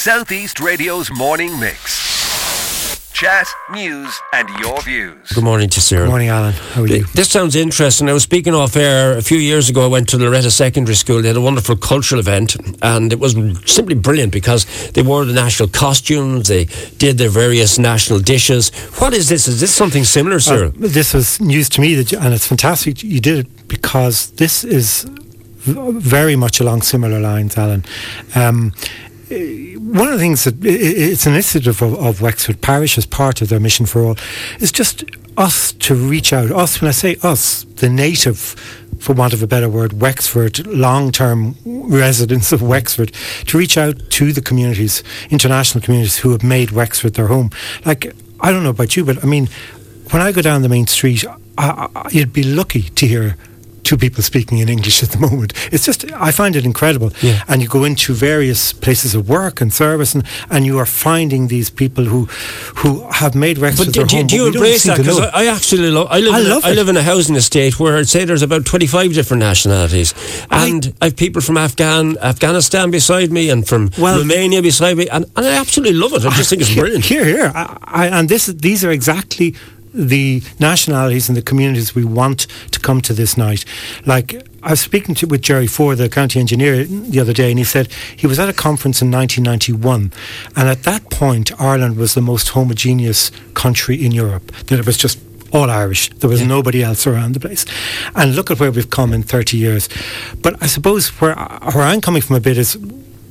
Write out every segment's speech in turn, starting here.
Southeast Radio's morning mix. Chat, news, and your views. Good morning to Sarah. Good morning, Alan. How are you? This sounds interesting. I was speaking off air a few years ago. I went to Loreto Secondary School. They had a wonderful cultural event, and it was simply brilliant because they wore the national costumes, they did their various national dishes. What is this? Is this something similar, sir? Uh, this was news to me, that you, and it's fantastic you did it because this is v- very much along similar lines, Alan. Um, one of the things that it's an initiative of, of Wexford Parish as part of their mission for all is just us to reach out. Us, when I say us, the native, for want of a better word, Wexford, long-term residents of Wexford, to reach out to the communities, international communities who have made Wexford their home. Like I don't know about you, but I mean, when I go down the main street, I, I, you'd be lucky to hear two people speaking in English at the moment. It's just, I find it incredible. Yeah. And you go into various places of work and service, and, and you are finding these people who who have made Wexford But their do, do, home. do you embrace that? Because. I, I actually lo- I live. I in a, love I live in a housing estate where I'd say there's about 25 different nationalities, and I have people from Afghan Afghanistan beside me and from Well- Romania beside me, and, and I absolutely love it. I just think it's brilliant. Here, here, I, I, and this, these are exactly the nationalities and the communities we want to come to this night. Like I was speaking to with Jerry Ford, the county engineer, the other day, and he said he was at a conference in 1991, and at that point, Ireland was the most homogeneous country in Europe. That it was just all Irish. There was nobody else around the place. And look at where we've come in 30 years. But I suppose where, where I'm coming from a bit is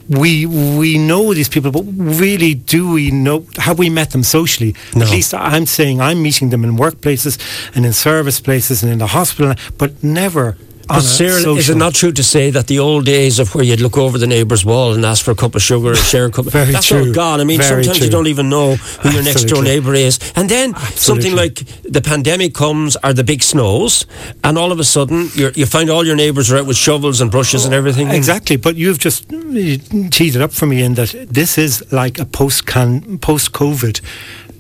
we we know these people, but really do we know have we met them socially? No. At least I'm saying I'm meeting them in workplaces and in service places and in the hospital, but never But social. is it not true to say that the old days of where you'd look over the neighbour's wall and ask for a cup of sugar or share a cup of Very that's all true. gone. I mean, Very sometimes you don't even know who your next door neighbour is. And then something like the pandemic comes or the big snows, and all of a sudden you're, you find all your neighbours are out with shovels and brushes and everything. Exactly, but you've just uh, teed it up for me in that this is like a post can post COVID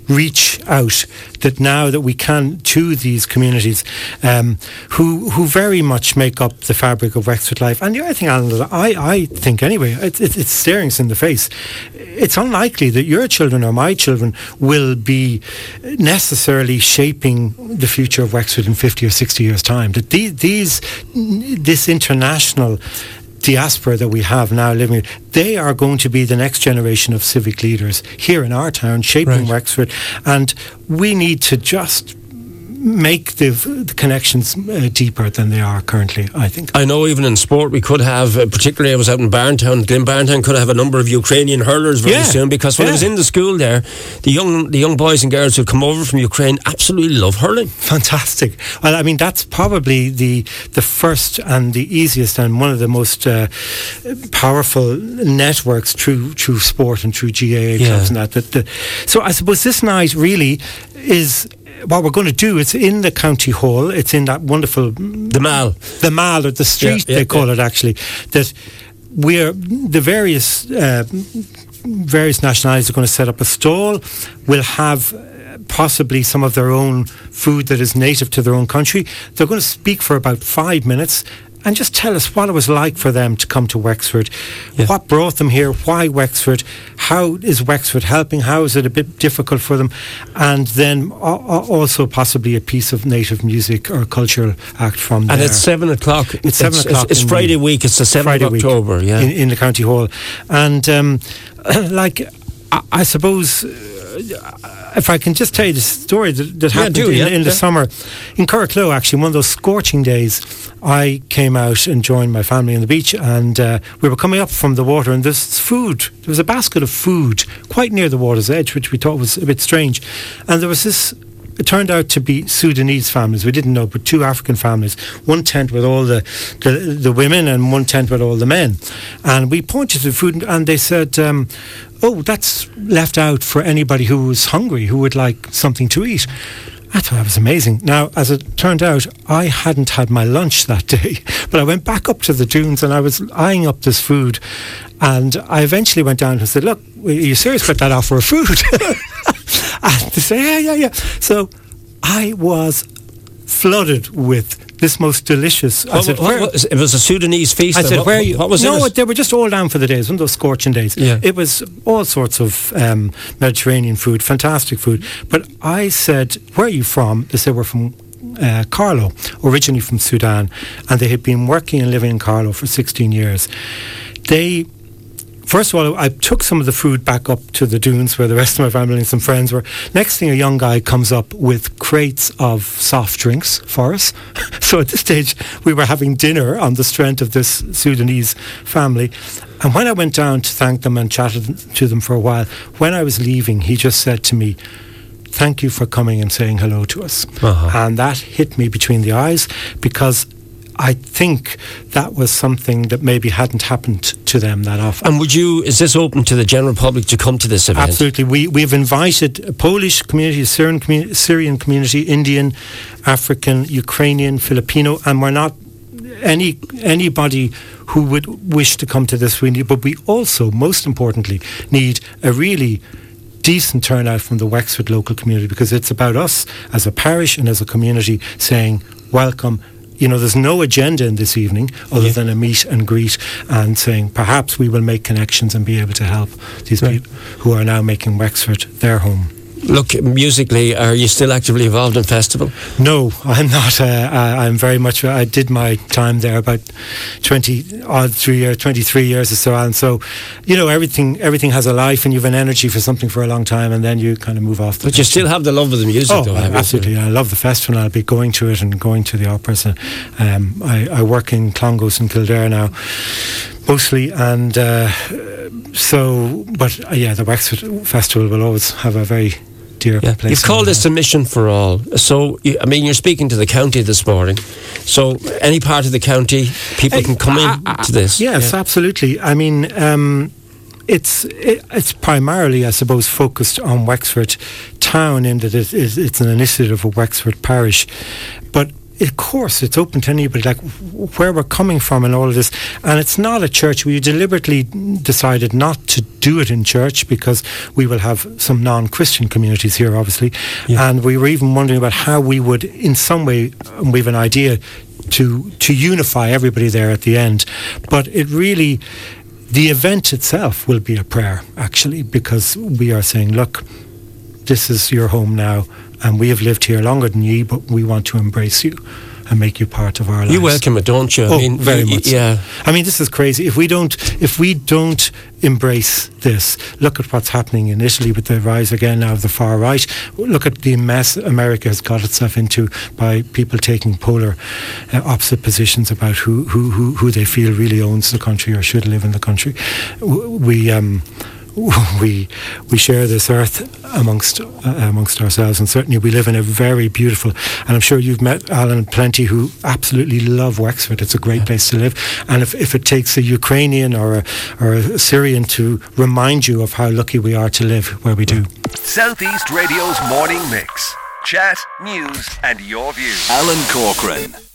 reach out that now that we can to these communities um, who who very much make up the fabric of Wexford life. And the other thing, Alan, I, I think anyway, it's, it's, it's staring us in the face. It's unlikely that your children or my children will be necessarily shaping the future of Wexford in 50 or 60 years' time. That these, these this international diaspora that we have now living, they are going to be the next generation of civic leaders here in our town, shaping Right. Wexford, and we need to just make the, the connections uh, deeper than they are currently. I think. I know even in sport we could have, uh, particularly I was out in Barntown, Glynn Barntown could have a number of Ukrainian hurlers very Yeah, soon because when I was in the school there, the young the young boys and girls who come over from Ukraine absolutely love hurling. Fantastic. Well, I mean, that's probably the the first and the easiest and one of the most uh, powerful networks through through sport and through GAA Yeah. clubs and that. that, that. So I suppose this night really is what we're going to do. It's in the county hall. It's in that wonderful The Mal. the mall or the street Yeah, yeah, they call yeah. it actually that we're the various uh, various nationalities are going to set up a stall We'll have uh, possibly some of their own food that is native to their own country they're going to speak for about five minutes and just tell us what it was like for them to come to Wexford, Yeah. what brought them here, why Wexford, how is Wexford helping, how is it a bit difficult for them, and then also possibly a piece of native music or cultural act from there. And it's seven o'clock. It's seven o'clock It's, the- Friday week. It's the seventh Friday of October. Yeah. in, in the county hall, and um, like I, I suppose. If I can just tell you the story that, that Yeah, happened do, in, yeah, in the yeah. summer in Curracloe, actually, one of those scorching days, I came out and joined my family on the beach, and uh, we were coming up from the water, and there's food. There was a basket of food quite near the water's edge, which we thought was a bit strange, and there was this it turned out to be Sudanese families. We didn't know, but two African families. One tent with all the, the, the women and one tent with all the men. And we pointed to the food and they said, um, oh, that's left out for anybody who was hungry, who would like something to eat. I thought that was amazing. Now, as it turned out, I hadn't had my lunch that day, but I went back up to the dunes and I was eyeing up this food. And I eventually went down and said, Look, are you serious about that offer of food? and they say, Yeah, yeah, yeah. So I was flooded with this most delicious. I What- said, what- "Where-" what- it was a Sudanese feast. I said, what, where you? What was no, it? they were just all down for the days, one of those scorching days. Yeah. It was all sorts of um, Mediterranean food, fantastic food. But I said, where are you from? They said, we're from uh, Carlow, originally from Sudan. And they had been working and living in Carlow for 16 years. They First of all, I took some of the food back up to the dunes where the rest of my family and some friends were. Next thing, a young guy comes up with crates of soft drinks for us. so at this stage, we were having dinner on the strength of this Sudanese family. And when I went down to thank them and chatted to them for a while, when I was leaving, he just said to me, Thank you for coming and saying hello to us. Uh-huh. And that hit me between the eyes because I think that was something that maybe hadn't happened to them that often. And would you? Is this open to the general public to come to this event? Absolutely. We, we've invited a Polish community, a Syrian, commu- Syrian community, Indian, African, Ukrainian, Filipino, and we're not any anybody who would wish to come to this. We need, but we also, most importantly, need a really decent turnout from the Wexford local community because it's about us as a parish and as a community saying welcome. You know, there's no agenda in this evening other Yeah. than a meet and greet and saying perhaps we will make connections and be able to help these Right. people who are now making Wexford their home. Look, musically, are you still actively involved in festival? No, I'm not. Uh, I, I'm very much. I did my time there about twenty odd three years, twenty three years or so, and so, you know, everything everything has a life, and you have an energy for something for a long time, and then you kind of move off. The But you still have the love of the music, Oh, though. have absolutely! I love the festival. and I'll be going to it and going to the operas. And um, I, I work in Clongowes and Kildare now, mostly, and uh, so. But uh, yeah, the Wexford Festival will always have a very dear Yeah. place. You've called this a mission for all. So, I mean, you're speaking to the county this morning. So, any part of the county, people can come in to this. Yes, absolutely. I mean, um, it's it, it's primarily, I suppose, focused on Wexford town in that it, is it's an initiative of Wexford Parish, but. Of course, it's open to anybody, like where we're coming from and all of this. And it's not a church. We deliberately decided not to do it in church because we will have some non Christian communities here, obviously. Yeah. And we were even wondering about how we would, in some way, and we have an idea to to unify everybody there at the end. But it really, the event itself will be a prayer, actually, because we are saying, look, this is your home now, and we have lived here longer than ye, but we want to embrace you and make you part of our lives. You welcome it, don't you? I Oh, mean, very y- much. Yeah. I mean, this is crazy. If we don't, if we don't embrace this, look at what's happening in Italy with the rise again now of the far right. Look at the mess America has got itself into by people taking polar uh, opposite positions about who, who who who they feel really owns the country or should live in the country. We. Um, we we share this earth amongst uh, amongst ourselves, and certainly we live in a very beautiful. And I'm sure you've met Alan plenty who absolutely love Wexford. It's a great place to live. And if, if it takes a Ukrainian or a, or a Syrian to remind you of how lucky we are to live where we do. Southeast Radio's morning mix. Chat, news, and your views. Alan Corcoran.